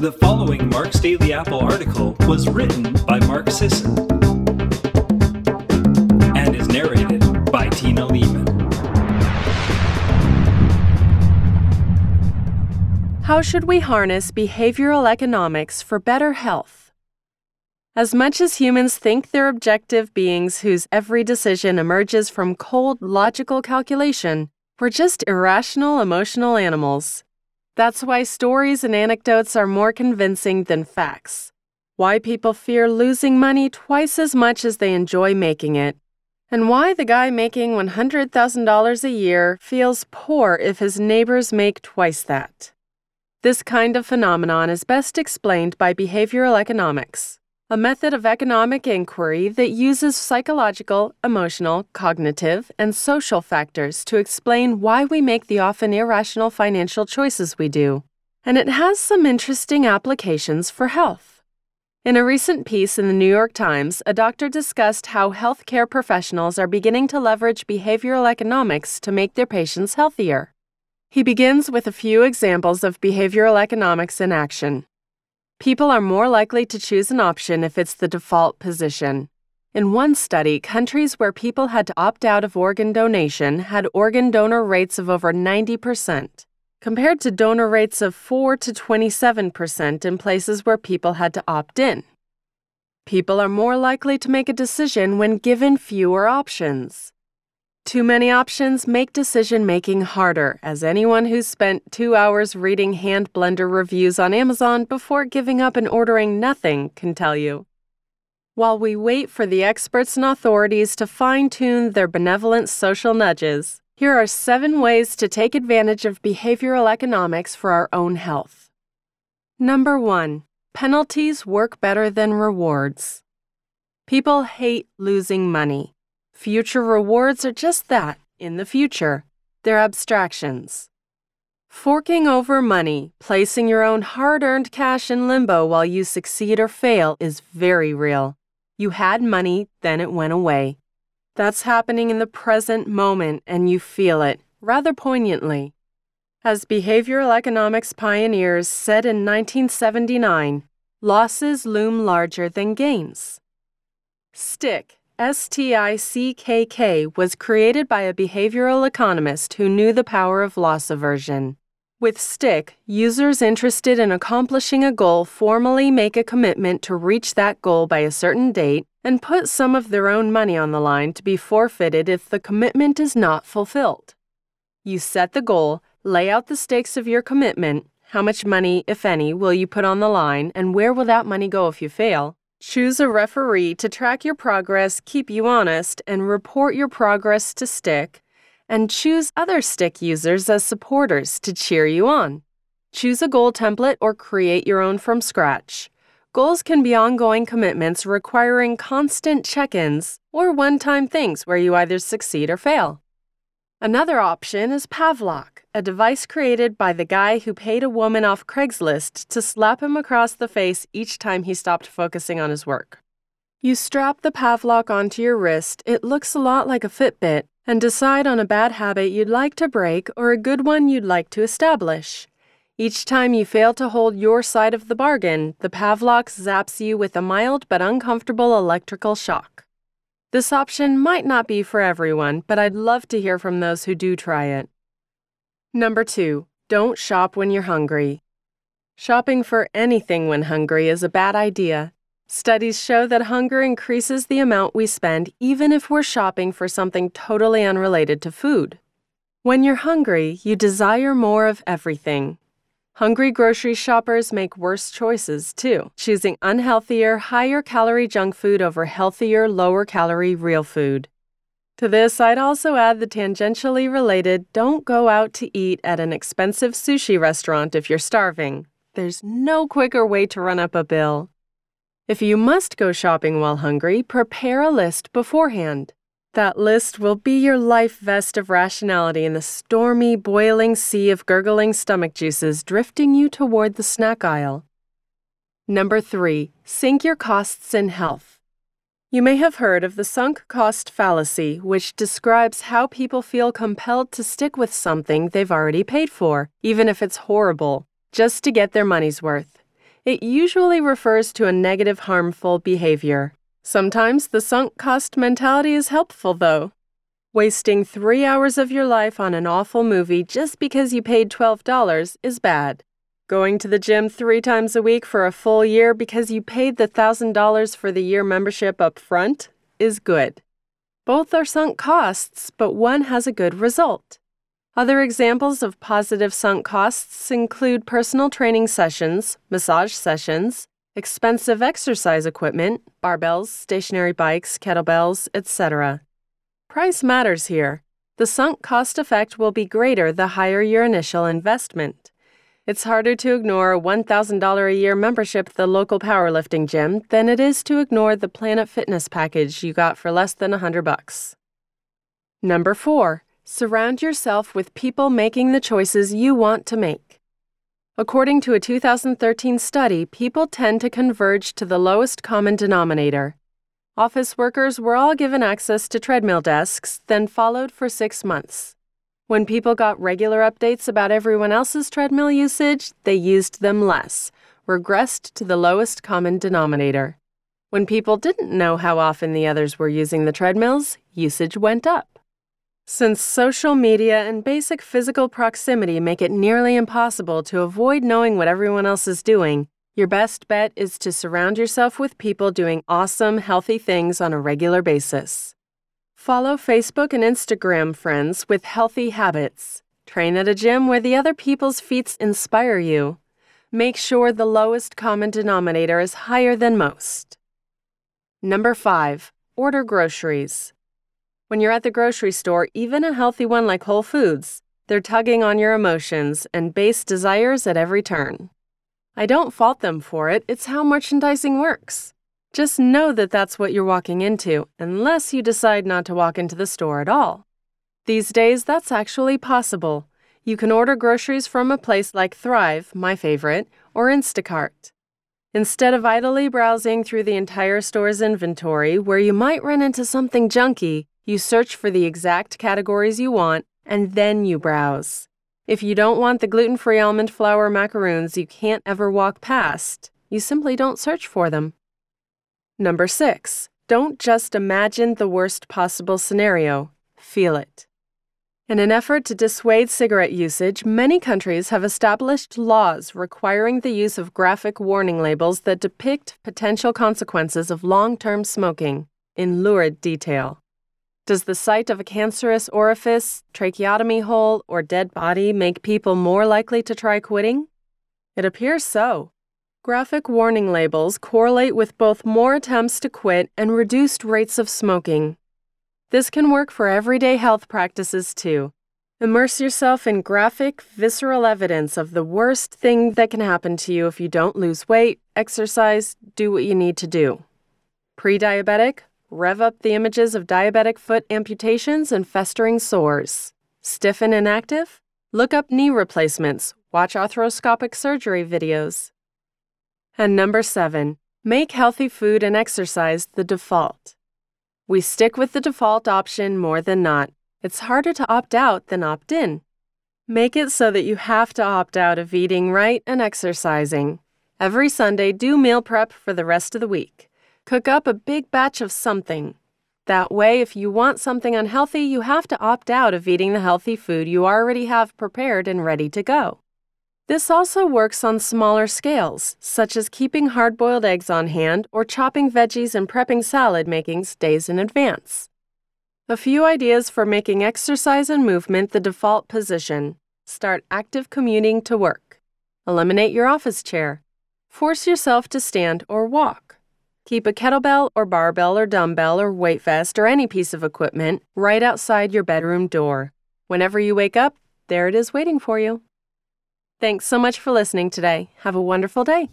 The following Mark's Daily Apple article was written by Mark Sisson and is narrated by Tina Leaman. How should we harness behavioral economics for better health? As much as humans think they're objective beings whose every decision emerges from cold, logical calculation, we're just irrational, emotional animals. That's why stories and anecdotes are more convincing than facts. Why people fear losing money twice as much as they enjoy making it. And why the guy making $100,000 a year feels poor if his neighbors make twice that. This kind of phenomenon is best explained by behavioral economics, a method of economic inquiry that uses psychological, emotional, cognitive, and social factors to explain why we make the often irrational financial choices we do. And it has some interesting applications for health. In a recent piece in the New York Times, a doctor discussed how healthcare professionals are beginning to leverage behavioral economics to make their patients healthier. He begins with a few examples of behavioral economics in action. People are more likely to choose an option if it's the default position. In one study, countries where people had to opt out of organ donation had organ donor rates of over 90%, compared to donor rates of 4 to 27% in places where people had to opt in. People are more likely to make a decision when given fewer options. Too many options make decision making harder, as anyone who's spent two hours reading hand blender reviews on Amazon before giving up and ordering nothing can tell you. While we wait for the experts and authorities to fine tune their benevolent social nudges, here are seven ways to take advantage of behavioral economics for our own health. Number one, penalties work better than rewards. People hate losing money. Future rewards are just that, in the future. They're abstractions. Forking over money, placing your own hard earned cash in limbo while you succeed or fail, is very real. You had money, then it went away. That's happening in the present moment, and you feel it, rather poignantly. As behavioral economics pioneers said in 1979, losses loom larger than gains. STICKK STICKK was created by a behavioral economist who knew the power of loss aversion. With STICKK, users interested in accomplishing a goal formally make a commitment to reach that goal by a certain date and put some of their own money on the line to be forfeited if the commitment is not fulfilled. You set the goal, lay out the stakes of your commitment how much money, if any, will you put on the line, and where will that money go if you fail? Choose a referee to track your progress, keep you honest, and report your progress to STICKK, and choose other STICKK users as supporters to cheer you on. Choose a goal template or create your own from scratch. Goals can be ongoing commitments requiring constant check ins or one time things where you either succeed or fail. Another option is Pavlok, a device created by the guy who paid a woman off Craigslist to slap him across the face each time he stopped focusing on his work. You strap the Pavlok onto your wrist, it looks a lot like a Fitbit, and decide on a bad habit you'd like to break or a good one you'd like to establish. Each time you fail to hold your side of the bargain, the Pavlok zaps you with a mild but uncomfortable electrical shock. This option might not be for everyone, but I'd love to hear from those who do try it. Number two, don't shop when you're hungry. Shopping for anything when hungry is a bad idea. Studies show that hunger increases the amount we spend even if we're shopping for something totally unrelated to food. When you're hungry, you desire more of everything. Hungry grocery shoppers make worse choices, too, choosing unhealthier, higher calorie junk food over healthier, lower calorie real food. To this, I'd also add the tangentially related don't go out to eat at an expensive sushi restaurant if you're starving. There's no quicker way to run up a bill. If you must go shopping while hungry, prepare a list beforehand. That list will be your life vest of rationality in the stormy, boiling sea of gurgling stomach juices drifting you toward the snack aisle. Number three, sink your costs in health. You may have heard of the sunk cost fallacy, which describes how people feel compelled to stick with something they've already paid for, even if it's horrible, just to get their money's worth. It usually refers to a negative, harmful behavior. Sometimes the sunk cost mentality is helpful, though. Wasting three hours of your life on an awful movie just because you paid $12 is bad. Going to the gym three times a week for a full year because you paid the $1,000 for the year membership up front is good. Both are sunk costs, but one has a good result. Other examples of positive sunk costs include personal training sessions, massage sessions, expensive exercise equipment, barbells, stationary bikes, kettlebells, etc. Price matters here. The sunk cost effect will be greater the higher your initial investment. It's harder to ignore a $1,000 a year membership at the local powerlifting gym than it is to ignore the Planet Fitness package you got for less than 100 bucks. Number 4. Surround yourself with people making the choices you want to make. According to a 2013 study, people tend to converge to the lowest common denominator. Office workers were all given access to treadmill desks, then followed for six months. When people got regular updates about everyone else's treadmill usage, they used them less, regressed to the lowest common denominator. When people didn't know how often the others were using the treadmills, usage went up. Since social media and basic physical proximity make it nearly impossible to avoid knowing what everyone else is doing, your best bet is to surround yourself with people doing awesome, healthy things on a regular basis. Follow Facebook and Instagram friends with healthy habits. Train at a gym where the other people's feats inspire you. Make sure the lowest common denominator is higher than most. Number 5. Order groceries. When you're at the grocery store, even a healthy one like Whole Foods, they're tugging on your emotions and base desires at every turn. I don't fault them for it, it's how merchandising works. Just know that that's what you're walking into, unless you decide not to walk into the store at all. These days, that's actually possible. You can order groceries from a place like Thrive, my favorite, or Instacart. Instead of idly browsing through the entire store's inventory, where you might run into something junky, you search for the exact categories you want, and then you browse. If you don't want the gluten free almond flour macaroons you can't ever walk past, you simply don't search for them. Number six, don't just imagine the worst possible scenario, feel it. In an effort to dissuade cigarette usage, many countries have established laws requiring the use of graphic warning labels that depict potential consequences of long term smoking in lurid detail. Does the sight of a cancerous orifice, tracheotomy hole, or dead body make people more likely to try quitting? It appears so. Graphic warning labels correlate with both more attempts to quit and reduced rates of smoking. This can work for everyday health practices too. Immerse yourself in graphic, visceral evidence of the worst thing that can happen to you if you don't lose weight, exercise, do what you need to do. Pre diabetic, rev up the images of diabetic foot amputations and festering sores. Stiff and inactive? Look up knee replacements, watch arthroscopic surgery videos. And number seven, make healthy food and exercise the default. We stick with the default option more than not. It's harder to opt out than opt in. Make it so that you have to opt out of eating right and exercising. Every Sunday, do meal prep for the rest of the week. Cook up a big batch of something. That way, if you want something unhealthy, you have to opt out of eating the healthy food you already have prepared and ready to go. This also works on smaller scales, such as keeping hard boiled eggs on hand or chopping veggies and prepping salad makings days in advance. A few ideas for making exercise and movement the default position. Start active commuting to work. Eliminate your office chair. Force yourself to stand or walk. Keep a kettlebell or barbell or dumbbell or weight vest or any piece of equipment right outside your bedroom door. Whenever you wake up, there it is waiting for you. Thanks so much for listening today. Have a wonderful day.